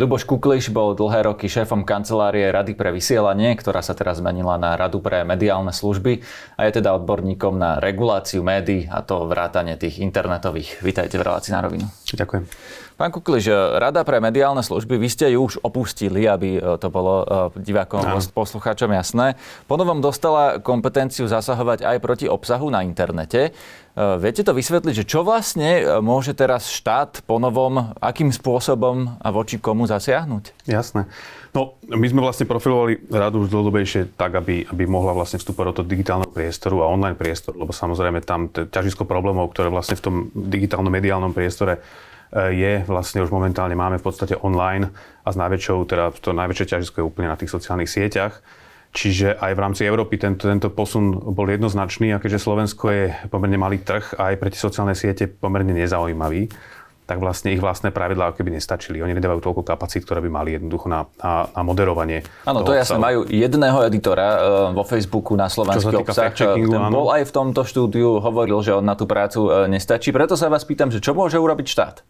Ľuboš Kukliš bol dlhé roky šéfom kancelárie Rady pre vysielanie, ktorá sa teraz zmenila na Radu pre mediálne služby a je teda odborníkom na reguláciu médií a to vrátanie tých internetových. Vítajte v relácii na rovinu. Ďakujem. Pán Kukliš, Rada pre mediálne služby, vy ste ju už opustili, aby e, to bolo e, divákom, no. poslucháčom jasné. Ponovom dostala kompetenciu zasahovať aj proti obsahu na internete. E, viete to vysvetliť, že čo vlastne môže teraz štát ponovom, akým spôsobom a voči komu zasiahnuť? Jasné. No, my sme vlastne profilovali radu už dlhodobejšie tak, aby, aby mohla vlastne vstúpať do toho digitálneho priestoru a online priestoru, lebo samozrejme tam ťažisko problémov, ktoré vlastne v tom digitálnom mediálnom priestore je vlastne už momentálne máme v podstate online a s najväčšou, teda to najväčšie ťažisko je úplne na tých sociálnych sieťach. Čiže aj v rámci Európy tento, tento posun bol jednoznačný a keďže Slovensko je pomerne malý trh a aj pre tie sociálne siete pomerne nezaujímavý, tak vlastne ich vlastné pravidlá keby nestačili. Oni nedávajú toľko kapacít, ktoré by mali jednoducho na, na, na moderovanie. Áno, to je jasné. Majú jedného editora uh, vo Facebooku na slovenský obsah. Ten áno. bol aj v tomto štúdiu, hovoril, že on na tú prácu uh, nestačí. Preto sa vás pýtam, že čo môže urobiť štát?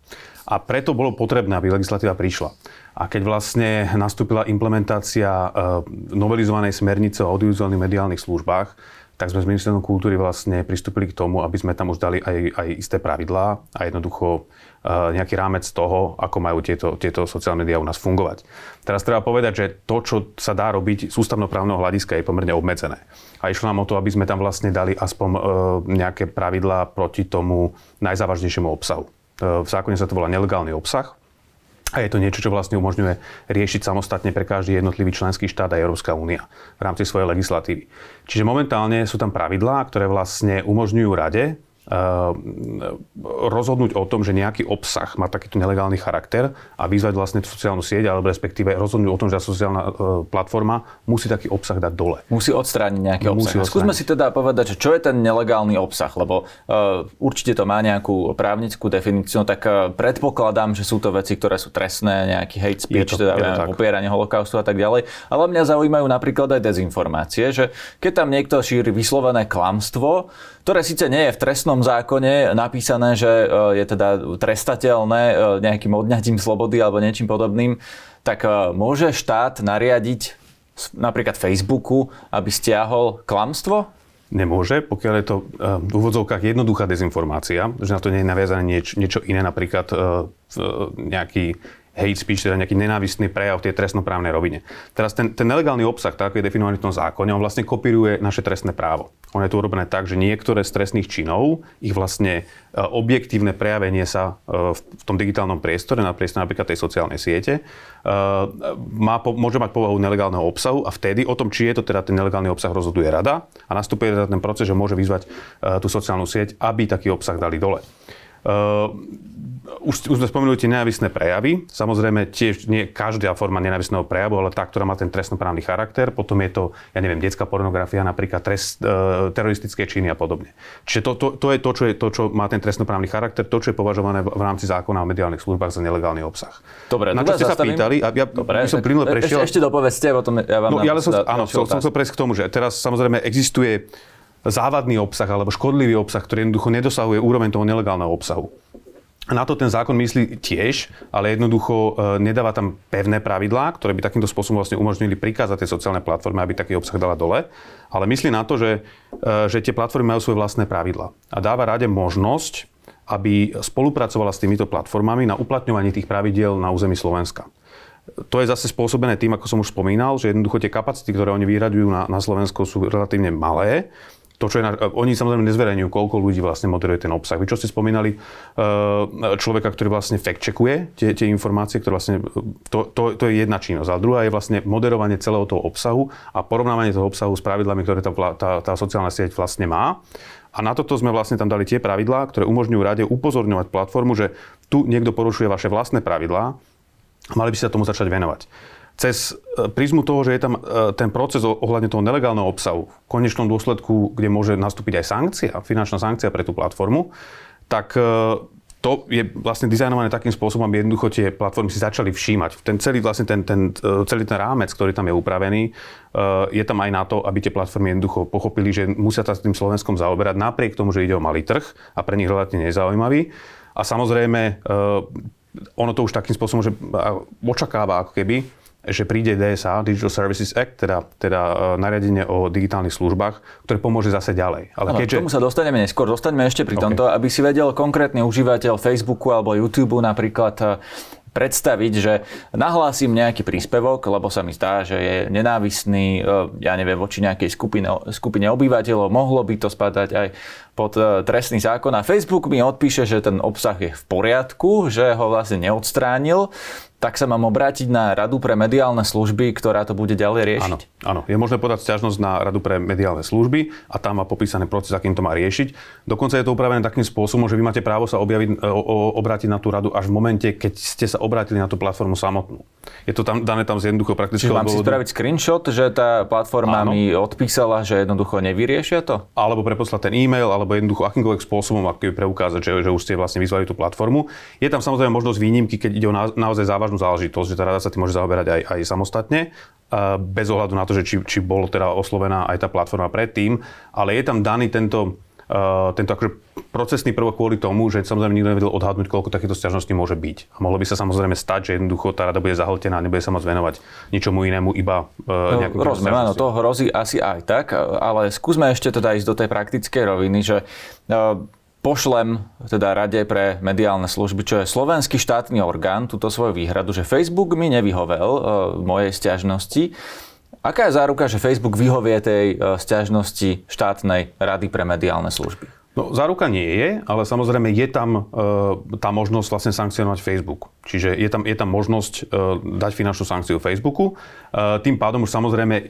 A preto bolo potrebné, aby legislatíva prišla. A keď vlastne nastúpila implementácia uh, novelizovanej smernice o audiovizuálnych mediálnych službách, tak sme s ministerstvom kultúry vlastne pristúpili k tomu, aby sme tam už dali aj, aj isté pravidlá a jednoducho nejaký rámec toho, ako majú tieto, tieto sociálne médiá u nás fungovať. Teraz treba povedať, že to, čo sa dá robiť z ústavnoprávneho hľadiska, je pomerne obmedzené. A išlo nám o to, aby sme tam vlastne dali aspoň uh, nejaké pravidlá proti tomu najzávažnejšiemu obsahu. Uh, v zákone sa to volá nelegálny obsah, a je to niečo, čo vlastne umožňuje riešiť samostatne pre každý jednotlivý členský štát a Európska únia v rámci svojej legislatívy. Čiže momentálne sú tam pravidlá, ktoré vlastne umožňujú rade rozhodnúť o tom, že nejaký obsah má takýto nelegálny charakter a vyzvať vlastne sociálnu sieť, alebo respektíve rozhodnúť o tom, že sociálna e, platforma musí taký obsah dať dole. Musí odstrániť nejaký no, obsah. Odstrániť. Skúsme si teda povedať, že čo je ten nelegálny obsah, lebo uh, určite to má nejakú právnickú definíciu, no tak uh, predpokladám, že sú to veci, ktoré sú trestné, nejaký hate speech, to, teda popieranie holokaustu a tak ďalej. Ale mňa zaujímajú napríklad aj dezinformácie, že keď tam niekto šíri vyslovené klamstvo, ktoré síce nie je v trestnom zákone napísané, že e, je teda trestateľné e, nejakým odňatím slobody alebo niečím podobným, tak e, môže štát nariadiť napríklad Facebooku, aby stiahol klamstvo? Nemôže, pokiaľ je to v úvodzovkách jednoduchá dezinformácia, že na to nie je naviazané nieč, niečo iné, napríklad nejaký hate speech, teda nejaký nenávistný prejav v tej trestnoprávnej rovine. Teraz ten, ten nelegálny obsah, tak ako je definovaný v tom zákone, on vlastne kopíruje naše trestné právo. On je tu urobené tak, že niektoré z trestných činov, ich vlastne e, objektívne prejavenie sa e, v tom digitálnom priestore, na priestore napríklad tej sociálnej siete, e, má, môže mať povahu nelegálneho obsahu a vtedy o tom, či je to teda ten nelegálny obsah, rozhoduje rada a nastupuje teda ten proces, že môže vyzvať tú sociálnu sieť, aby taký obsah dali dole. Už, už sme spomenuli tie nenávisné prejavy. Samozrejme, tiež nie každá forma nenávisného prejavu, ale tá, ktorá má ten trestnoprávny charakter. Potom je to, ja neviem, detská pornografia, napríklad trest, e, teroristické činy a podobne. Čiže to, to, to je to čo, je to, čo má ten trestnoprávny charakter, to, čo je považované v, v rámci zákona o mediálnych službách za nelegálny obsah. Dobre, na čo ste zastavím. sa pýtali, a ja Dobre, by som plynule prešiel. Ešte, ešte dopovedzte, potom ja vám no, ja som, áno, chcel som sa prejsť k tomu, že teraz samozrejme existuje závadný obsah alebo škodlivý obsah, ktorý jednoducho nedosahuje úroveň toho nelegálneho obsahu. Na to ten zákon myslí tiež, ale jednoducho e, nedáva tam pevné pravidlá, ktoré by takýmto spôsobom vlastne umožnili prikázať tie sociálne platformy, aby taký obsah dala dole. Ale myslí na to, že, e, že tie platformy majú svoje vlastné pravidlá. A dáva rade možnosť, aby spolupracovala s týmito platformami na uplatňovaní tých pravidiel na území Slovenska. To je zase spôsobené tým, ako som už spomínal, že jednoducho tie kapacity, ktoré oni vyraďujú na, na Slovensko, sú relatívne malé to, čo je na, oni samozrejme nezverejňujú, koľko ľudí vlastne moderuje ten obsah. Vy čo ste spomínali, eh, človeka, ktorý vlastne fact-checkuje tie, tie informácie, ktoré vlastne, to, to, to, je jedna činnosť. A druhá je vlastne moderovanie celého toho obsahu a porovnávanie toho obsahu s pravidlami, ktoré tá, tá, tá sociálna sieť vlastne má. A na toto sme vlastne tam dali tie pravidlá, ktoré umožňujú rade upozorňovať platformu, že tu niekto porušuje vaše vlastné pravidlá, mali by sa tomu začať venovať cez e, prízmu toho, že je tam e, ten proces ohľadne toho nelegálneho obsahu, v konečnom dôsledku, kde môže nastúpiť aj sankcia, finančná sankcia pre tú platformu, tak e, to je vlastne dizajnované takým spôsobom, aby jednoducho tie platformy si začali všímať. Ten celý, vlastne ten, ten, celý ten rámec, ktorý tam je upravený, je tam aj na to, aby tie platformy jednoducho pochopili, že musia sa s tým Slovenskom zaoberať, napriek tomu, že ide o malý trh a pre nich relatívne nezaujímavý. A samozrejme, ono to už takým spôsobom, že očakáva ako keby, že príde DSA, Digital Services Act, teda, teda e, nariadenie o digitálnych službách, ktoré pomôže zase ďalej. Ale ano, keďže... tomu sa dostaneme neskôr. Dostaneme ešte pri okay. tomto, aby si vedel konkrétny užívateľ Facebooku alebo YouTube napríklad e, predstaviť, že nahlásim nejaký príspevok, lebo sa mi zdá, že je nenávisný, e, ja neviem, voči nejakej skupine, skupine obyvateľov, mohlo by to spadať aj pod trestný zákon a Facebook mi odpíše, že ten obsah je v poriadku, že ho vlastne neodstránil tak sa mám obrátiť na Radu pre mediálne služby, ktorá to bude ďalej riešiť? Áno, áno. je možné podať stiažnosť na Radu pre mediálne služby a tam má popísaný proces, akým to má riešiť. Dokonca je to upravené takým spôsobom, že vy máte právo sa objaviť, o, o, obrátiť na tú radu až v momente, keď ste sa obrátili na tú platformu samotnú. Je to tam dané tam z jednoducho prakticky. Čiže mám si spraviť screenshot, že tá platforma áno. mi odpísala, že jednoducho nevyriešia to? Alebo preposlať ten e-mail, alebo jednoducho akýmkoľvek spôsobom, ako preukázať, že, že už ste vlastne vyzvali tú platformu. Je tam samozrejme možnosť výnimky, keď ide o na, naozaj závažnú záležitosť, že tá rada sa tým môže zaoberať aj, aj samostatne, bez ohľadu na to, že či, či bolo teda oslovená aj tá platforma predtým, ale je tam daný tento, tento akože procesný prvok kvôli tomu, že samozrejme nikto nevedel odhadnúť, koľko takýchto stiažností môže byť. A mohlo by sa samozrejme stať, že jednoducho tá rada bude zahltená a nebude sa môcť venovať ničomu inému, iba uh, nejakú no, Rozumiem, áno, to hrozí asi aj tak, ale skúsme ešte teda ísť do tej praktickej roviny, že uh, pošlem teda Rade pre mediálne služby, čo je slovenský štátny orgán, túto svoju výhradu, že Facebook mi nevyhovel uh, mojej stiažnosti. Aká je záruka, že Facebook vyhovie tej uh, štátnej Rady pre mediálne služby? No, záruka nie je, ale samozrejme je tam e, tá možnosť vlastne sankcionovať Facebook. Čiže je tam, je tam možnosť e, dať finančnú sankciu Facebooku. E, tým pádom už samozrejme, e,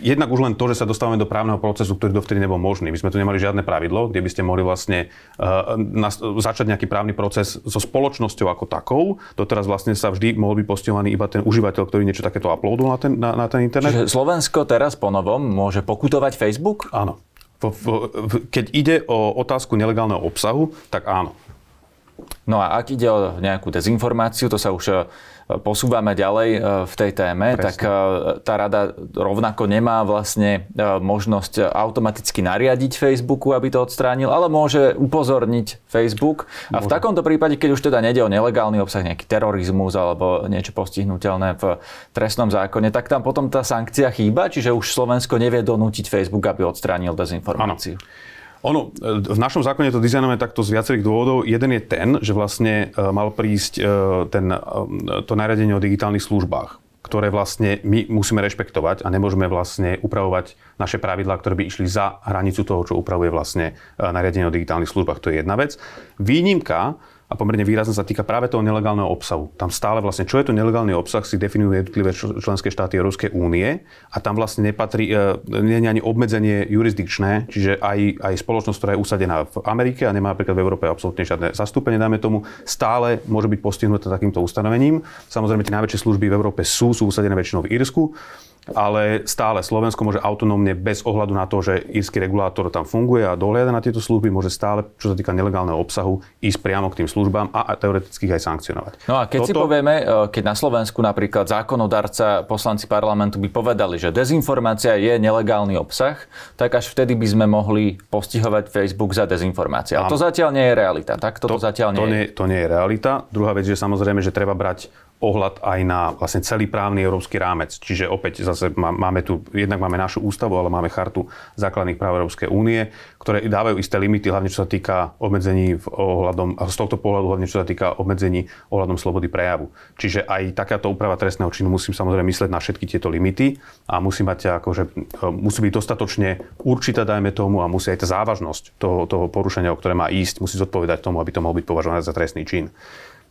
jednak už len to, že sa dostávame do právneho procesu, ktorý dovtedy nebol možný. My sme tu nemali žiadne pravidlo, kde by ste mohli vlastne e, nas, začať nejaký právny proces so spoločnosťou ako takou. Doteraz vlastne sa vždy mohol byť postihovaný iba ten užívateľ, ktorý niečo takéto uploadol na ten, na, na ten internet. Čiže Slovensko teraz po novom môže pokutovať Facebook? Áno keď ide o otázku nelegálneho obsahu, tak áno. No a ak ide o nejakú dezinformáciu, to sa už posúvame ďalej e, v tej téme, Presne. tak e, tá rada rovnako nemá vlastne e, možnosť automaticky nariadiť Facebooku, aby to odstránil, ale môže upozorniť Facebook. A môže. v takomto prípade, keď už teda nejde o nelegálny obsah, nejaký terorizmus alebo niečo postihnutelné v trestnom zákone, tak tam potom tá sankcia chýba, čiže už Slovensko nevie donútiť Facebook, aby odstránil dezinformáciu. Ano. Ono, v našom zákone to dizajnujeme takto z viacerých dôvodov. Jeden je ten, že vlastne e, mal prísť e, ten, e, to nariadenie o digitálnych službách ktoré vlastne my musíme rešpektovať a nemôžeme vlastne upravovať naše pravidlá, ktoré by išli za hranicu toho, čo upravuje vlastne nariadenie o digitálnych službách. To je jedna vec. Výnimka a pomerne výrazne sa týka práve toho nelegálneho obsahu. Tam stále vlastne, čo je to nelegálny obsah, si definujú jednotlivé členské štáty Európskej únie a tam vlastne nepatrí, e, nie je ani obmedzenie jurisdikčné, čiže aj, aj spoločnosť, ktorá je usadená v Amerike a nemá napríklad v Európe absolútne žiadne zastúpenie, dajme tomu, stále môže byť postihnutá takýmto ustanovením. Samozrejme, tie najväčšie služby v Európe sú, sú usadené väčšinou v Írsku ale stále Slovensko môže autonómne bez ohľadu na to, že írsky regulátor tam funguje a dohliada na tieto služby, môže stále, čo sa týka nelegálneho obsahu, ísť priamo k tým službám a teoreticky aj sankcionovať. No a keď Toto... si povieme, e, keď na Slovensku napríklad zákonodarca, poslanci parlamentu by povedali, že dezinformácia je nelegálny obsah, tak až vtedy by sme mohli postihovať Facebook za dezinformácie. Ale to zatiaľ nie je realita. Tak toto to, zatiaľ nie, to nie je. To nie je realita. Druhá vec je samozrejme, že treba brať ohľad aj na vlastne celý právny európsky rámec. Čiže opäť zase máme tu, jednak máme našu ústavu, ale máme chartu základných práv Európskej únie, ktoré dávajú isté limity, hlavne čo sa týka obmedzení v ohľadom, z tohto pohľadu hlavne čo sa týka obmedzení ohľadom slobody prejavu. Čiže aj takáto úprava trestného činu musím samozrejme myslieť na všetky tieto limity a musí mať akože, e, musí byť dostatočne určitá, dajme tomu, a musí aj tá závažnosť toho, toho porušenia, o ktoré má ísť, musí zodpovedať tomu, aby to mohol byť považované za trestný čin.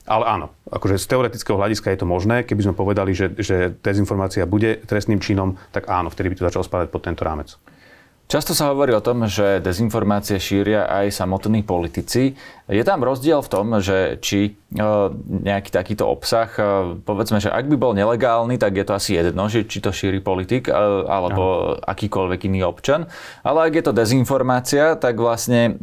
Ale áno, akože z teoretického hľadiska je to možné. Keby sme povedali, že, že dezinformácia bude trestným činom, tak áno, vtedy by to začalo spadať pod tento rámec. Často sa hovorí o tom, že dezinformácie šíria aj samotní politici. Je tam rozdiel v tom, že či e, nejaký takýto obsah, e, povedzme, že ak by bol nelegálny, tak je to asi jedno, že či to šíri politik e, alebo Aha. akýkoľvek iný občan. Ale ak je to dezinformácia, tak vlastne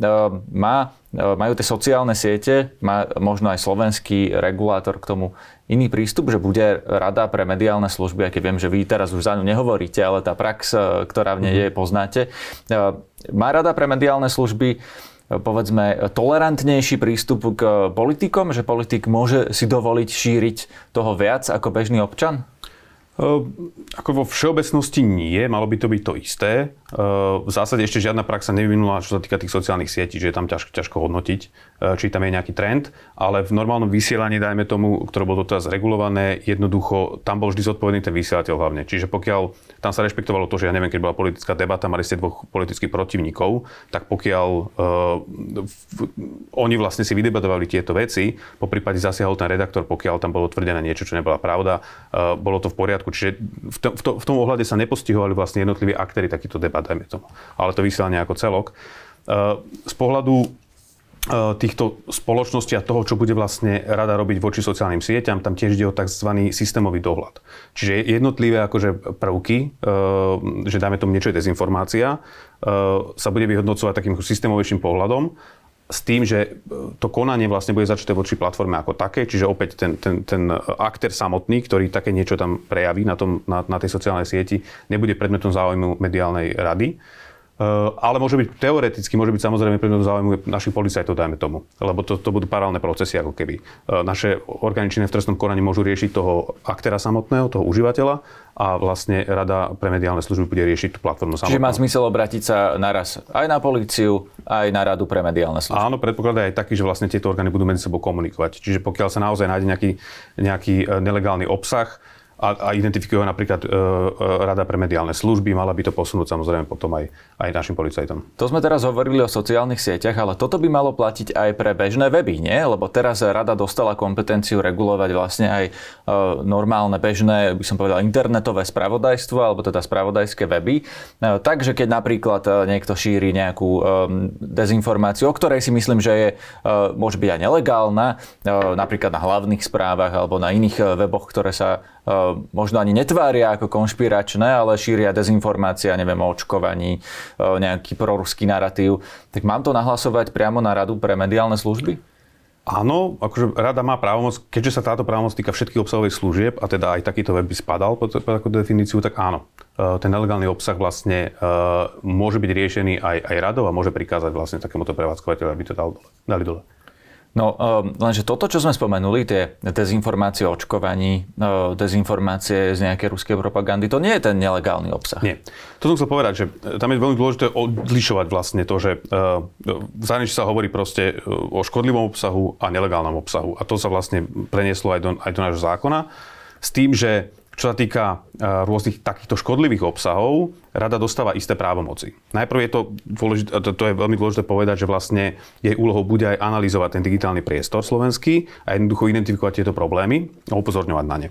má majú tie sociálne siete, má možno aj slovenský regulátor k tomu iný prístup, že bude rada pre mediálne služby, aj keď viem, že vy teraz už za ňu nehovoríte, ale tá prax, ktorá v nej mhm. je, poznáte. Má rada pre mediálne služby povedzme tolerantnejší prístup k politikom, že politik môže si dovoliť šíriť toho viac ako bežný občan? Ako vo všeobecnosti nie, malo by to byť to isté. V zásade ešte žiadna praxa nevyvinula, čo sa týka tých sociálnych sietí, že je tam ťažko, ťažko hodnotiť, či tam je nejaký trend, ale v normálnom vysielaní, dajme tomu, ktoré bolo teraz regulované, jednoducho tam bol vždy zodpovedný ten vysielateľ hlavne. Čiže pokiaľ tam sa rešpektovalo to, že ja neviem, keď bola politická debata, mali ste dvoch politických protivníkov, tak pokiaľ uh, oni vlastne si vydebatovali tieto veci, po prípade zasiahol ten redaktor, pokiaľ tam bolo tvrdené niečo, čo nebola pravda, uh, bolo to v poriadku Čiže v, to, v, to, v tom ohľade sa nepostihovali vlastne jednotliví aktéry takýto debat, dajme tomu. Ale to vysielanie ako celok. Uh, z pohľadu uh, týchto spoločností a toho, čo bude vlastne rada robiť voči sociálnym sieťam, tam tiež ide o tzv. systémový dohľad. Čiže jednotlivé akože prvky, uh, že dáme tomu niečo je dezinformácia, sa bude vyhodnocovať takým systémovejším pohľadom s tým, že e, to konanie vlastne bude začaté voči platforme ako také, čiže opäť ten, ten, ten aktér samotný, ktorý také niečo tam prejaví na, tom, na, na tej sociálnej sieti, nebude predmetom záujmu mediálnej rady. Eh, ale môže byť teoreticky, môže byť samozrejme predmetom záujmu našich policajtov, dajme tomu. Lebo to, to budú paralelné procesy, ako keby. Eh, naše orgány činné v trestnom konaní môžu riešiť toho aktéra samotného, toho užívateľa a vlastne Rada pre mediálne služby bude riešiť tú platformu samotnú. Čiže má zmysel obrátiť sa naraz aj na políciu, aj na Radu pre mediálne služby. Áno, predpokladá aj taký, že vlastne tieto orgány budú medzi sebou komunikovať. Čiže pokiaľ sa naozaj nájde nejaký, nejaký eh, nelegálny obsah, a, a identifikuje ho napríklad e, e, Rada pre mediálne služby, mala by to posunúť samozrejme potom aj, aj našim policajtom. To sme teraz hovorili o sociálnych sieťach, ale toto by malo platiť aj pre bežné weby, nie? Lebo teraz Rada dostala kompetenciu regulovať vlastne aj e, normálne bežné, by som povedal, internetové spravodajstvo, alebo teda spravodajské weby. E, takže keď napríklad e, niekto šíri nejakú e, dezinformáciu, o ktorej si myslím, že je, e, môže byť aj nelegálna, e, napríklad na hlavných správach alebo na iných weboch, ktoré sa možno ani netvária ako konšpiračné, ale šíria dezinformácia, neviem, o očkovaní, nejaký proruský narratív. Tak mám to nahlasovať priamo na Radu pre mediálne služby? Áno, akože rada má právomoc, keďže sa táto právomoc týka všetkých obsahových služieb a teda aj takýto web by spadal pod, pod takú definíciu, tak áno. Ten nelegálny obsah vlastne môže byť riešený aj, aj radou a môže prikázať vlastne takémuto prevádzkovateľu, aby to dal, dali dole. No, um, lenže toto, čo sme spomenuli, tie dezinformácie o očkovaní, uh, dezinformácie z nejakej ruskej propagandy, to nie je ten nelegálny obsah. Nie. To som chcel povedať, že e, tam je veľmi dôležité odlišovať vlastne to, že uh, v zahraničí sa hovorí proste o škodlivom obsahu a nelegálnom obsahu. A to sa vlastne prenieslo aj do, aj do nášho zákona. S tým, že čo sa týka e, rôznych takýchto škodlivých obsahov, rada dostáva isté právomoci. Najprv je to, dôležité, to, to je veľmi dôležité povedať, že vlastne jej úlohou bude aj analyzovať ten digitálny priestor slovenský a jednoducho identifikovať tieto problémy a upozorňovať na ne.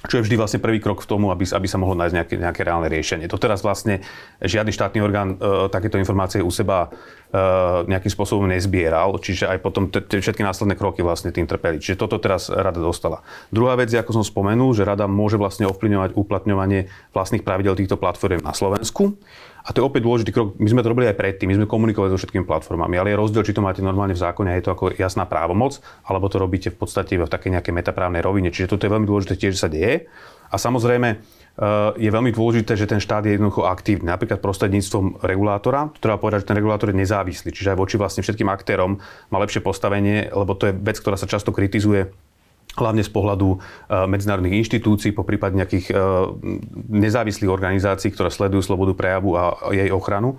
Čo je vždy vlastne prvý krok k tomu, aby, aby sa mohlo nájsť nejaké, nejaké reálne riešenie. To teraz vlastne žiadny štátny orgán e, takéto informácie u seba e, nejakým spôsobom nezbieral, čiže aj potom t- t- všetky následné kroky vlastne tým trpeli. Čiže toto teraz rada dostala. Druhá vec, ako som spomenul, že rada môže vlastne ovplyvňovať uplatňovanie vlastných pravidel týchto platform na Slovensku. A to je opäť dôležitý krok. My sme to robili aj predtým, my sme komunikovali so všetkými platformami, ale je rozdiel, či to máte normálne v zákone je to ako jasná právomoc, alebo to robíte v podstate v takej nejakej metaprávnej rovine. Čiže toto je veľmi dôležité tiež, že sa deje. A samozrejme, eh, je veľmi dôležité, že ten štát je jednoducho aktívny. Napríklad prostredníctvom regulátora. Treba povedať, že ten regulátor je nezávislý, čiže aj voči vlastne všetkým aktérom má lepšie postavenie, lebo to je vec, ktorá sa často kritizuje hlavne z pohľadu e, medzinárodných inštitúcií, po prípade nejakých e, nezávislých organizácií, ktoré sledujú slobodu prejavu a jej ochranu.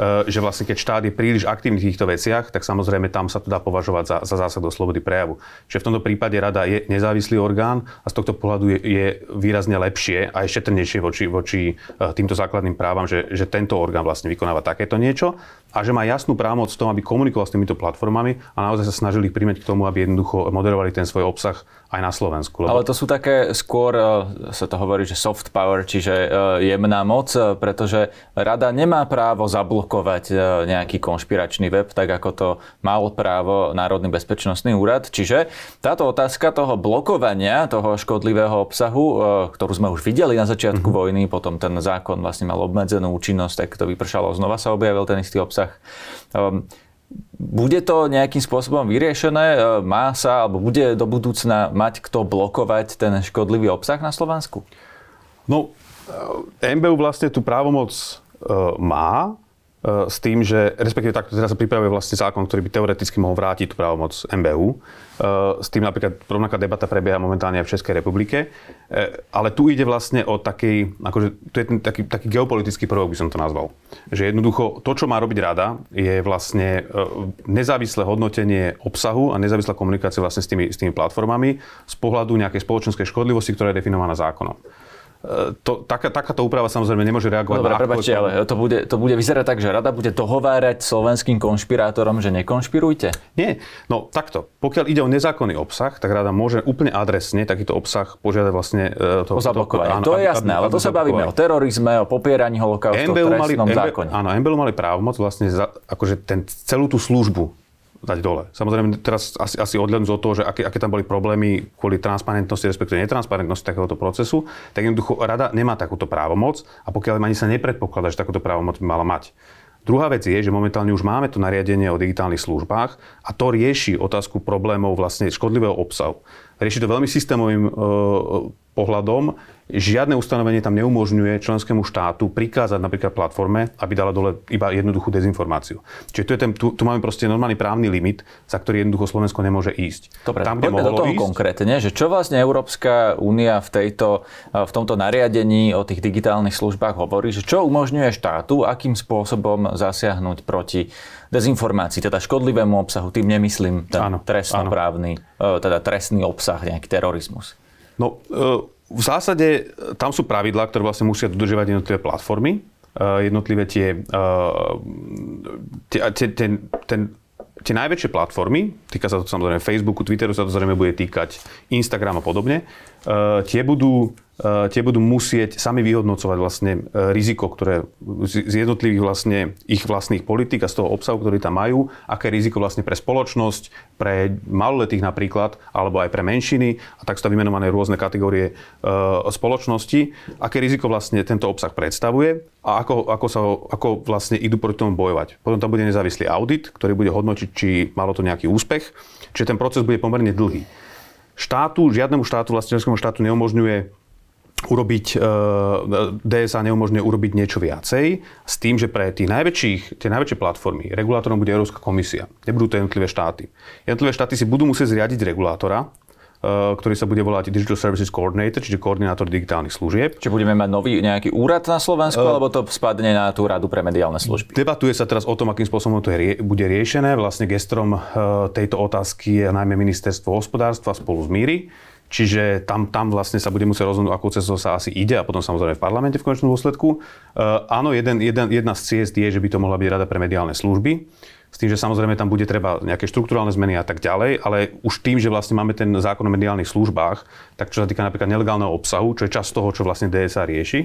E, že vlastne keď štát je príliš aktívny v týchto veciach, tak samozrejme tam sa to dá považovať za, za zásah do slobody prejavu. Čiže v tomto prípade rada je nezávislý orgán a z tohto pohľadu je, je výrazne lepšie a šetrnejšie voči, voči e, týmto základným právam, že, že tento orgán vlastne vykonáva takéto niečo a že má jasnú právomoc v tom, aby komunikoval s týmito platformami a naozaj sa snažili ich príjmeť k tomu, aby jednoducho moderovali ten svoj obsah aj na Slovensku. Lebo... Ale to sú také skôr, e, sa to hovorí, že soft power, čiže jemná moc, pretože rada nemá právo zablokovať e, nejaký konšpiračný web, tak ako to mal právo Národný bezpečnostný úrad. Čiže táto otázka toho blokovania toho škodlivého obsahu, e, ktorú sme už videli na začiatku mm-hmm. vojny, potom ten zákon vlastne mal obmedzenú účinnosť, tak to vypršalo, znova sa objavil ten istý obsah. Bude to nejakým spôsobom vyriešené? E, má sa, alebo bude do budúcna mať kto blokovať ten škodlivý obsah na Slovensku? No, MBU vlastne tú právomoc má, s tým, že respektíve takto teraz sa pripravuje vlastne zákon, ktorý by teoreticky mohol vrátiť tú právomoc MBU. S tým napríklad rovnaká debata prebieha momentálne aj v Českej republike. Ale tu ide vlastne o taký, akože, tu je ten taký, taký geopolitický prvok, by som to nazval. Že jednoducho to, čo má robiť rada, je vlastne nezávislé hodnotenie obsahu a nezávislá komunikácia vlastne s tými, s tými platformami z pohľadu nejakej spoločenskej škodlivosti, ktorá je definovaná zákonom. E, to, taká, takáto úprava samozrejme nemôže reagovať Dobre, na prepačte, ale to bude, to bude vyzerať tak, že rada bude dohovárať slovenským konšpirátorom, že nekonšpirujte? Nie, no takto. Pokiaľ ide o nezákonný obsah, tak rada môže úplne adresne takýto obsah požiadať vlastne uh, to, o zablokovanie. To, to, to je jasné, ale to sa bavíme o terorizme, o popieraní holokaustu, o trestnom mali, zákone. Áno, MBL mali právomoc vlastne za, akože ten, celú tú službu dať dole. Samozrejme, teraz asi, asi odhľadnúť od toho, že aké, aké tam boli problémy kvôli transparentnosti, respektíve netransparentnosti takéhoto procesu, tak jednoducho rada nemá takúto právomoc a pokiaľ ani sa nepredpokladá, že takúto právomoc by mala mať. Druhá vec je, že momentálne už máme to nariadenie o digitálnych službách a to rieši otázku problémov vlastne škodlivého obsahu. Rieši to veľmi systémovým e, pohľadom, žiadne ustanovenie tam neumožňuje členskému štátu prikázať napríklad platforme, aby dala dole iba jednoduchú dezinformáciu. Čiže tu, je ten, tu, tu máme proste normálny právny limit, za ktorý jednoducho Slovensko nemôže ísť. Dobre, tam, kde do toho ísť, konkrétne, že čo vlastne Európska únia v, tejto, v tomto nariadení o tých digitálnych službách hovorí, že čo umožňuje štátu, akým spôsobom zasiahnuť proti dezinformácii, teda škodlivému obsahu, tým nemyslím ten áno, trestnoprávny, áno. E, teda trestný obsah, nejaký terorizmus. No, e, v zásade e, tam sú pravidlá, ktoré vlastne musia dodržiavať jednotlivé platformy, e, jednotlivé tie, tie, tie, ten, ten, tie najväčšie platformy, týka sa to samozrejme Facebooku, Twitteru sa to zrejme bude týkať, Instagram a podobne, tie budú Eh, tie budú musieť sami vyhodnocovať vlastne eh, riziko, ktoré z jednotlivých vlastne ich vlastných politik a z toho obsahu, ktorý tam majú, aké riziko vlastne pre spoločnosť, pre maloletých napríklad, alebo aj pre menšiny, a tak sú tam vymenované rôzne kategórie spoločnosti, aké riziko vlastne tento obsah predstavuje a ako, ako, sa, ako vlastne idú proti tomu bojovať. Potom tam bude nezávislý audit, ktorý bude hodnotiť, či malo to nejaký úspech, čiže ten proces bude pomerne dlhý. Štátu, žiadnemu štátu, vlastne štátu neumožňuje urobiť, e, DSA neumožňuje urobiť niečo viacej s tým, že pre tých najväčších, tie najväčšie platformy regulátorom bude Európska komisia. Nebudú to jednotlivé štáty. Jednotlivé štáty si budú musieť zriadiť regulátora, ktorý sa bude volať Digital Services Coordinator, čiže koordinátor digitálnych služieb. Čiže budeme mať nový nejaký úrad na Slovensku, uh, alebo to spadne na tú radu pre mediálne služby? Debatuje sa teraz o tom, akým spôsobom to je, bude riešené. Vlastne gestrom uh, tejto otázky je najmä ministerstvo hospodárstva spolu s Míry. Čiže tam, tam vlastne sa bude musieť rozhodnúť, akú cestou sa asi ide a potom samozrejme v parlamente v konečnom dôsledku. Uh, áno, jeden, jeden, jedna z ciest je, že by to mohla byť rada pre mediálne služby. S tým, že samozrejme tam bude treba nejaké štruktúrálne zmeny a tak ďalej, ale už tým, že vlastne máme ten zákon o mediálnych službách, tak čo sa týka napríklad nelegálneho obsahu, čo je časť toho, čo vlastne DSA rieši,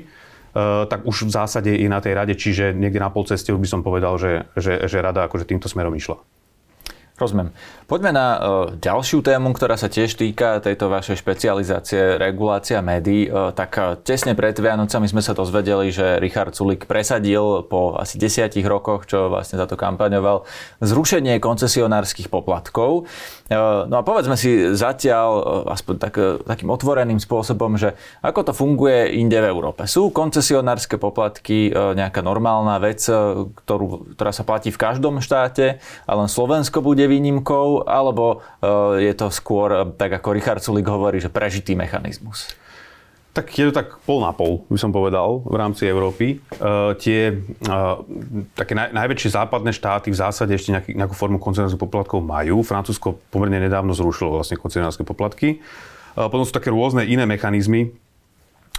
Uh, tak už v zásade je na tej rade, čiže niekde na pol ceste by som povedal, že, že, že rada akože týmto smerom išla. Rozumiem. Poďme na uh, ďalšiu tému, ktorá sa tiež týka tejto vašej špecializácie regulácia médií. Uh, tak uh, tesne pred Vianocami sme sa dozvedeli, že Richard Sulik presadil po asi desiatich rokoch, čo vlastne za to kampaňoval, zrušenie koncesionárskych poplatkov. Uh, no a povedzme si zatiaľ, uh, aspoň tak, uh, takým otvoreným spôsobom, že ako to funguje inde v Európe. Sú koncesionárske poplatky nejaká normálna vec, ktorú, ktorá sa platí v každom štáte, a len Slovensko bude výnimkou, alebo e, je to skôr, e, tak ako Richard Sulik hovorí, že prežitý mechanizmus? Tak je to tak pol na pol, by som povedal, v rámci Európy. Uh, tie uh, také naj, najväčšie západné štáty v zásade ešte nejaký, nejakú formu koncesionárskych poplatkov majú. Francúzsko pomerne nedávno zrušilo vlastne koncesionárske poplatky. Uh, potom sú také rôzne iné mechanizmy.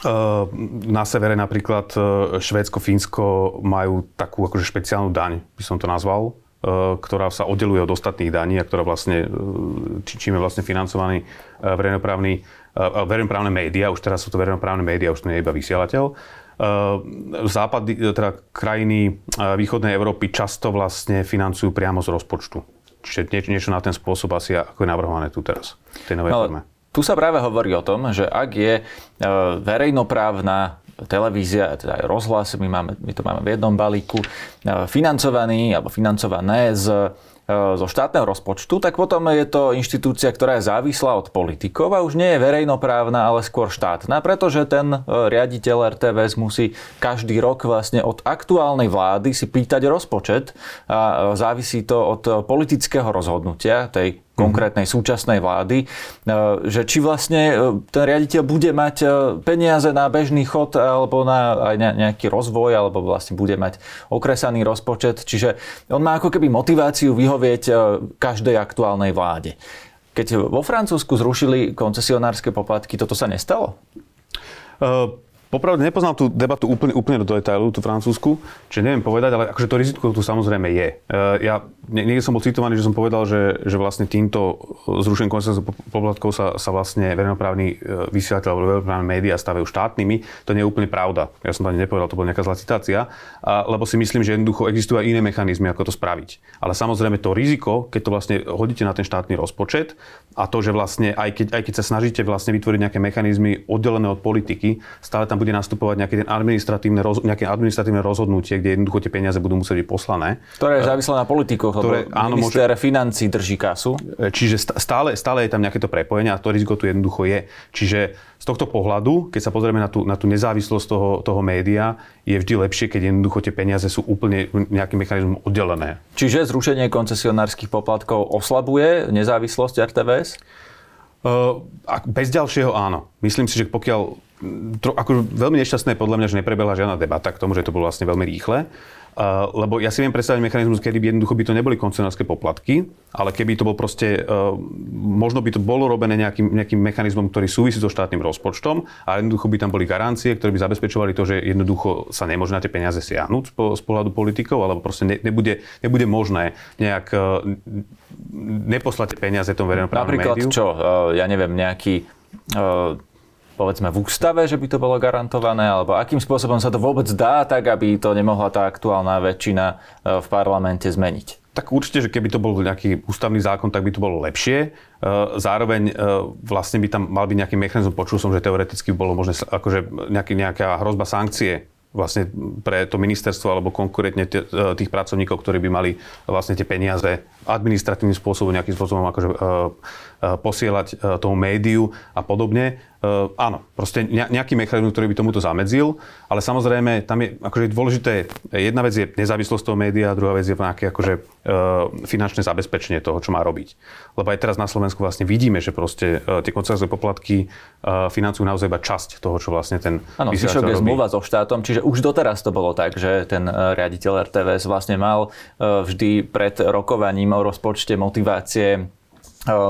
Uh, na severe napríklad Švédsko, Fínsko majú takú akože špeciálnu daň, by som to nazval, ktorá sa oddeluje od ostatných daní a ktorá vlastne, e, či, čím je vlastne financovaný e, verejnoprávny, verejnoprávne médiá, už teraz sú to verejnoprávne médiá, už to nie je iba vysielateľ. Západ, teda krajiny východnej Európy často vlastne financujú priamo z rozpočtu. Čiže niečo, niečo na ten spôsob asi ako je navrhované tu teraz, v tej novej no, forme. Tu sa práve hovorí o tom, že ak je verejnoprávna televízia, teda aj rozhlas, my, máme, my to máme v jednom balíku, financovaný alebo financované z zo štátneho rozpočtu, tak potom je to inštitúcia, ktorá je závislá od politikov a už nie je verejnoprávna, ale skôr štátna, pretože ten e, riaditeľ RTVS musí každý rok vlastne od aktuálnej vlády si pýtať rozpočet a závisí to od politického rozhodnutia tej konkrétnej súčasnej vlády, že či vlastne ten riaditeľ bude mať peniaze na bežný chod alebo na aj nejaký rozvoj, alebo vlastne bude mať okresaný rozpočet. Čiže on má ako keby motiváciu vyhovieť e, každej aktuálnej vláde. Keď vo Francúzsku zrušili koncesionárske poplatky, toto sa nestalo? Uh, Popravde nepoznám tú debatu úplne, úplne do detailu, tú francúzsku, čiže neviem povedať, ale akože to riziko tu samozrejme je. Uh, ja niekde som bol citovaný, že som povedal, že, že vlastne týmto zrušením koncesionárskych poplatkov sa, sa vlastne verejnoprávni vysielateľ alebo verejnoprávne médiá stavajú štátnymi. To nie je úplne pravda. Ja som to ani nepovedal, to bola nejaká zlá citácia, lebo si myslím, že jednoducho existujú aj iné mechanizmy, ako to spraviť. Ale samozrejme to riziko, keď to vlastne hodíte na ten štátny rozpočet a to, že vlastne aj keď, aj keď sa snažíte vlastne vytvoriť nejaké mechanizmy oddelené od politiky, stále tam bude nastupovať nejaké, ten administratívne, roz, nejaké administratívne rozhodnutie, kde jednoducho tie peniaze budú musieť byť poslané. Ktoré je závislé na politikoch, ktoré, lebo áno, minister môže, financí drží kasu. Čiže stále, stále je tam nejaké to prepojenie a to riziko tu jednoducho je. Čiže z tohto pohľadu, keď sa pozrieme na tú, na tú nezávislosť toho, toho média, je vždy lepšie, keď jednoducho tie peniaze sú úplne nejakým mechanizmom oddelené. Čiže zrušenie koncesionárskych poplatkov oslabuje nezávislosť RTVS? Uh, bez ďalšieho áno. Myslím si, že pokiaľ tro, ako veľmi nešťastné podľa mňa, že neprebehla žiadna debata k tomu, že to bolo vlastne veľmi rýchle. Uh, lebo ja si viem predstaviť mechanizmus, kedy by jednoducho by to neboli koncesionárske poplatky, ale keby to bol proste, uh, možno by to bolo robené nejakým, nejakým mechanizmom, ktorý súvisí so štátnym rozpočtom a jednoducho by tam boli garancie, ktoré by zabezpečovali to, že jednoducho sa nemôže na tie peniaze siahnuť z pohľadu politikov, alebo proste ne, nebude, nebude možné nejak uh, neposlať peniaze tomu verejnoprávnemu Napríklad médiu. čo? Uh, ja neviem, nejaký povedzme v ústave, že by to bolo garantované, alebo akým spôsobom sa to vôbec dá, tak aby to nemohla tá aktuálna väčšina e, v parlamente zmeniť? Tak určite, že keby to bol nejaký ústavný zákon, tak by to bolo lepšie. E, zároveň e, vlastne by tam mal byť nejaký mechanizmus, počul som, že teoreticky bolo možné akože nejaký, nejaká hrozba sankcie vlastne pre to ministerstvo alebo konkurentne tých pracovníkov, ktorí by mali vlastne tie peniaze administratívnym spôsobom, nejakým spôsobom akože, posielať tomu médiu a podobne. Uh, áno, proste nejaký mechanizmus, ktorý by tomuto zamedzil, ale samozrejme tam je akože dôležité, jedna vec je nezávislosť toho média, druhá vec je nejaké akože, uh, finančné zabezpečenie toho, čo má robiť. Lebo aj teraz na Slovensku vlastne vidíme, že proste uh, tie koncertové poplatky uh, financujú naozaj iba časť toho, čo vlastne ten Áno, Fišok je zmluva so štátom, čiže už doteraz to bolo tak, že ten riaditeľ RTVS vlastne mal uh, vždy pred rokovaním rozpočte motivácie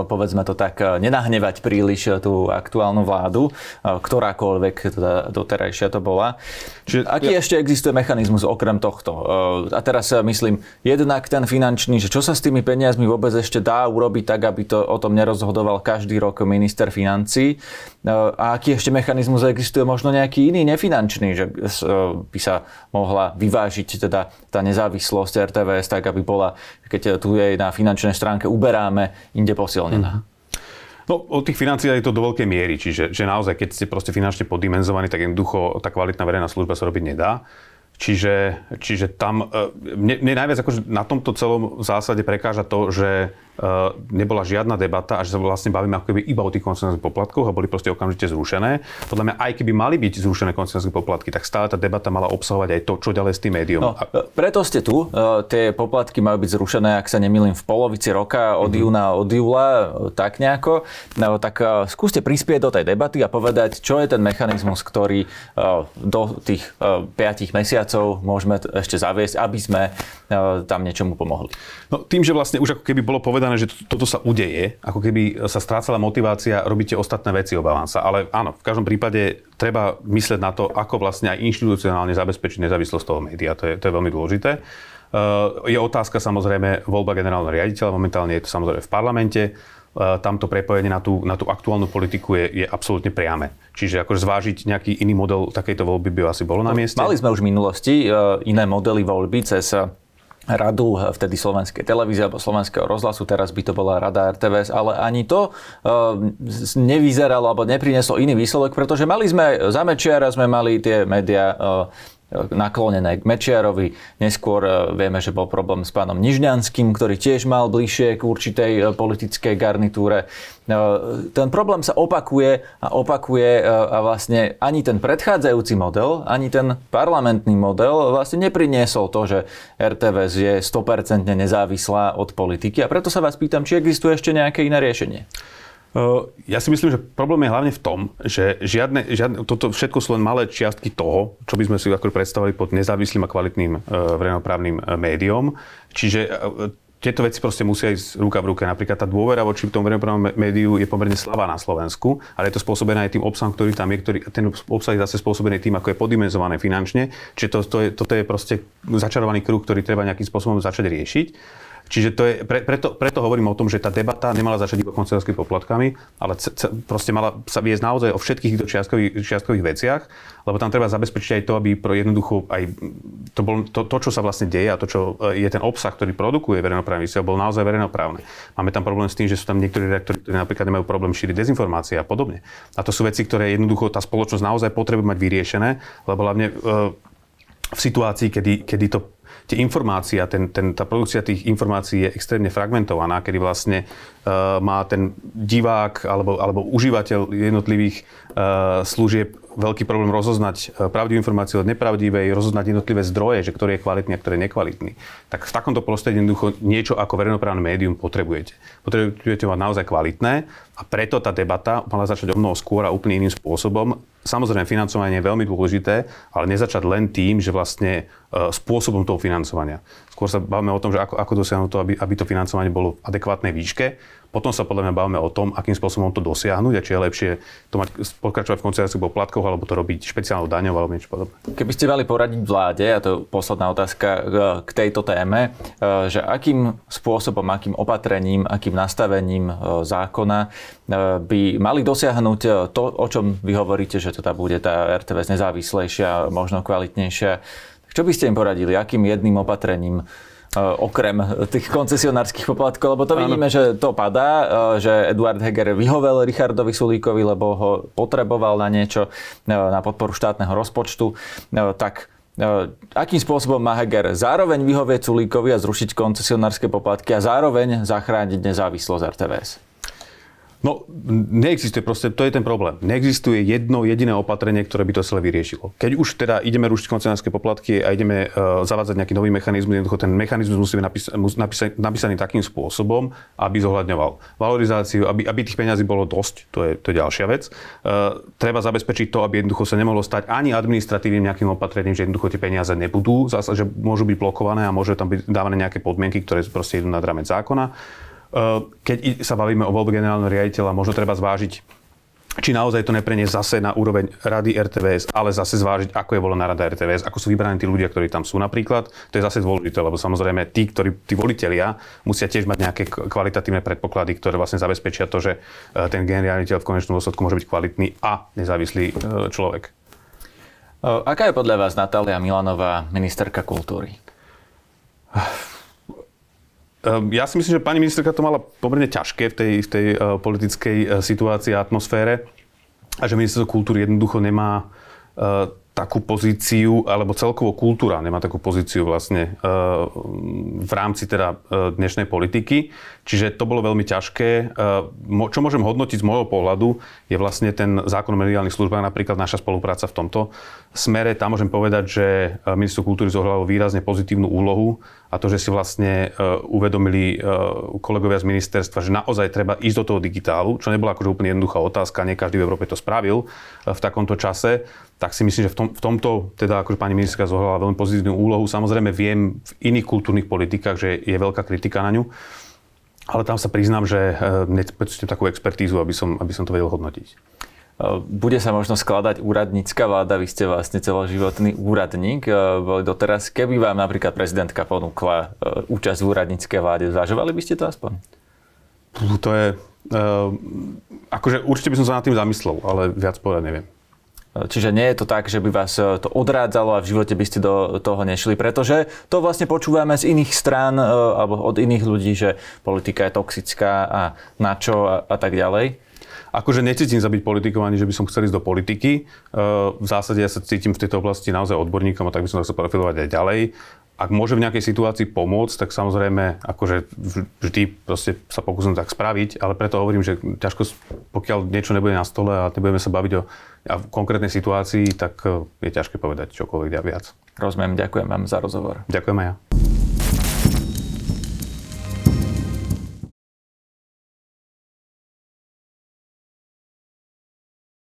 povedzme to tak, nenahnevať príliš tú aktuálnu vládu, ktorákoľvek teda doterajšia to bola. Čiže, Aký ja... ešte existuje mechanizmus okrem tohto? A teraz myslím, jednak ten finančný, že čo sa s tými peniazmi vôbec ešte dá urobiť tak, aby to o tom nerozhodoval každý rok minister financí. A aký ešte mechanizmus existuje možno nejaký iný, nefinančný, že by sa mohla vyvážiť teda tá nezávislosť RTVS tak, aby bola, keď tu jej na finančnej stránke uberáme, inde po posilnená? Mm-hmm. No, od tých financií je to do veľkej miery, čiže že naozaj, keď ste proste finančne poddimenzovaní, tak jednoducho tá kvalitná verejná služba sa robiť nedá. Čiže, čiže tam, e, mne, mne najviac akože na tomto celom zásade prekáža to, že nebola žiadna debata a že sa vlastne bavíme ako keby iba o tých koncesionárskych poplatkoch a boli proste okamžite zrušené. Podľa mňa aj keby mali byť zrušené koncesionárske poplatky, tak stále tá debata mala obsahovať aj to, čo ďalej s tým médium. No, e, preto ste tu. Uh, tie poplatky majú byť zrušené, ak sa nemýlim, v polovici roka od mm-hmm. júna od júla, tak nejako. No, tak skúste prispieť do tej debaty a povedať, čo je ten mechanizmus, ktorý do tých uh, 5 mesiacov môžeme ešte zaviesť, aby sme tam niečomu pomohli. No, tým, že vlastne už ako keby bolo povedané, povedané, že toto sa udeje, ako keby sa strácala motivácia, robíte ostatné veci, obávam sa. Ale áno, v každom prípade treba mysleť na to, ako vlastne aj inštitucionálne zabezpečiť nezávislosť toho média. To je, to je veľmi dôležité. Uh, je otázka samozrejme voľba generálneho riaditeľa, momentálne je to samozrejme v parlamente. Uh, tamto prepojenie na tú, na tú aktuálnu politiku je, je absolútne priame. Čiže akože zvážiť nejaký iný model takejto voľby by asi bolo na mieste. Mali sme už v minulosti uh, iné modely voľby cez radu vtedy slovenskej televízie alebo slovenského rozhlasu, teraz by to bola rada RTVS, ale ani to uh, nevyzeralo alebo neprineslo iný výsledok, pretože mali sme za Mečiara sme mali tie médiá uh, naklonené k Mečiarovi. Neskôr vieme, že bol problém s pánom Nižňanským, ktorý tiež mal bližšie k určitej politickej garnitúre. Ten problém sa opakuje a opakuje a vlastne ani ten predchádzajúci model, ani ten parlamentný model vlastne nepriniesol to, že RTVS je 100% nezávislá od politiky a preto sa vás pýtam, či existuje ešte nejaké iné riešenie. Ja si myslím, že problém je hlavne v tom, že žiadne, žiadne, toto všetko sú len malé čiastky toho, čo by sme si ako predstavili pod nezávislým a kvalitným verejnoprávnym médiom. Čiže tieto veci proste musia ísť ruka v ruke. Napríklad tá dôvera voči tomu verejnoprávnom médiu je pomerne slabá na Slovensku, ale je to spôsobené aj tým obsahom, ktorý tam je, ktorý, ten obsah je zase spôsobený tým, ako je podimenzované finančne. Čiže to, to je, toto je proste začarovaný kruh, ktorý treba nejakým spôsobom začať riešiť. Čiže to je, pre, preto, preto hovorím o tom, že tá debata nemala začať iba koncertskými poplatkami, ale c, c, proste mala sa viesť naozaj o všetkých týchto čiastkových, čiastkových veciach, lebo tam treba zabezpečiť aj to, aby pro jednoducho aj to, bol, to, to, čo sa vlastne deje a to, čo e, je ten obsah, ktorý produkuje verejnoprávny vysiel, bol naozaj verejnoprávne. Máme tam problém s tým, že sú tam niektorí redaktori, ktorí napríklad nemajú problém šíriť dezinformácie a podobne. A to sú veci, ktoré jednoducho tá spoločnosť naozaj potrebuje mať vyriešené, lebo hlavne e, v situácii, kedy, kedy to tie informácie a ten, ten, tá produkcia tých informácií je extrémne fragmentovaná, kedy vlastne uh, má ten divák alebo, alebo užívateľ jednotlivých uh, služieb veľký problém rozoznať e, pravdivú informáciu od nepravdivej, rozoznať jednotlivé zdroje, že ktorý je kvalitný a ktorý je nekvalitný. Tak v takomto prostredí jednoducho niečo ako verejnoprávne médium potrebujete. Potrebujete mať naozaj kvalitné a preto tá debata mala začať o mnoho skôr a úplne iným spôsobom. Samozrejme, financovanie je veľmi dôležité, ale nezačať len tým, že vlastne e, spôsobom toho financovania. Skôr sa bavíme o tom, že ako, ako dosiahnuť to, aby, aby to financovanie bolo v adekvátnej výške potom sa podľa mňa bavíme o tom, akým spôsobom to dosiahnuť a či je lepšie to mať, pokračovať v konciliácii poplatkoch alebo to robiť špeciálnou daňou alebo niečo podobné. Keby ste mali poradiť vláde, a to je posledná otázka k tejto téme, e, že akým spôsobom, akým opatrením, akým nastavením e, zákona e, by mali dosiahnuť to, o čom vy hovoríte, že teda bude tá RTVS nezávislejšia, možno kvalitnejšia. Čo by ste im poradili? Akým jedným opatrením E, okrem tých koncesionárskych poplatkov, lebo to ano. vidíme, že to padá, e, že Eduard Heger vyhovel Richardovi Sulíkovi, lebo ho potreboval na niečo, e, na podporu štátneho rozpočtu, tak akým spôsobom má Heger zároveň vyhovieť Sulíkovi a zrušiť koncesionárske poplatky a zároveň zachrániť nezávislosť RTVS? No, neexistuje proste, to je ten problém. Neexistuje jedno jediné opatrenie, ktoré by to celé vyriešilo. Keď už teda ideme rušiť koncesionárske poplatky a ideme uh, zavádzať nejaký nový mechanizmus, jednoducho ten mechanizmus musí byť napísa- napísa- napísaný takým spôsobom, aby zohľadňoval valorizáciu, aby, aby tých peňazí bolo dosť, to je, to je ďalšia vec. Uh, treba zabezpečiť to, aby jednoducho sa nemohlo stať ani administratívnym nejakým opatrením, že jednoducho tie peniaze nebudú, zase, že môžu byť blokované a môže tam byť dávané nejaké podmienky, ktoré proste idú nad rámec zákona. Eh, keď sa bavíme o voľbe generálneho riaditeľa, možno treba zvážiť, či naozaj to nepreniesť zase na úroveň rady RTVS, ale zase zvážiť, ako je volená rada RTVS, ako sú vybraní tí ľudia, ktorí tam sú napríklad. To je zase dôležité, lebo samozrejme tí, ktorí, tí volitelia musia tiež mať nejaké kvalitatívne predpoklady, ktoré vlastne zabezpečia to, že eh, ten generálny riaditeľ v konečnom dôsledku môže byť kvalitný a nezávislý eh, človek. Aká je podľa vás Natália Milanová ministerka kultúry? Ehm, ja si myslím, že pani ministerka to mala pomerne ťažké v tej, v tej uh, politickej uh, situácii a atmosfére a že ministerstvo kultúry jednoducho nemá uh, takú pozíciu, alebo celkovo kultúra nemá takú pozíciu vlastne v rámci teda dnešnej politiky. Čiže to bolo veľmi ťažké. Čo môžem hodnotiť z môjho pohľadu, je vlastne ten zákon o mediálnych službách, napríklad naša spolupráca v tomto smere. Tam môžem povedať, že ministerstvo kultúry zohralo výrazne pozitívnu úlohu a to, že si vlastne uvedomili kolegovia z ministerstva, že naozaj treba ísť do toho digitálu, čo nebola akože úplne jednoduchá otázka, nie každý v Európe to spravil v takomto čase, tak si myslím, že v, tom, v tomto teda akože pani ministerka zohrala veľmi pozitívnu úlohu. Samozrejme viem v iných kultúrnych politikách, že je veľká kritika na ňu, ale tam sa priznám, že uh, nepocítim takú expertízu, aby som, aby som to vedel hodnotiť. Bude sa možno skladať úradnícka vláda, vy ste vlastne celoživotný úradník, e, boli doteraz. Keby vám napríklad prezidentka ponúkla e, účasť v úradníckej vláde, zvažovali by ste to aspoň? To je... Uh, akože určite by som sa nad tým zamyslel, ale viac povedať neviem. Čiže nie je to tak, že by vás to odrádzalo a v živote by ste do toho nešli, pretože to vlastne počúvame z iných strán alebo od iných ľudí, že politika je toxická a na čo a, a tak ďalej. Akože necítim sa byť politikom ani, že by som chcel ísť do politiky. V zásade ja sa cítim v tejto oblasti naozaj odborníkom a tak by som sa profilovať aj ďalej ak môže v nejakej situácii pomôcť, tak samozrejme akože vždy proste sa pokúsim tak spraviť, ale preto hovorím, že ťažko, pokiaľ niečo nebude na stole a nebudeme sa baviť o konkrétnej situácii, tak je ťažké povedať čokoľvek viac. Rozumiem, ďakujem vám za rozhovor. Ďakujem aj ja.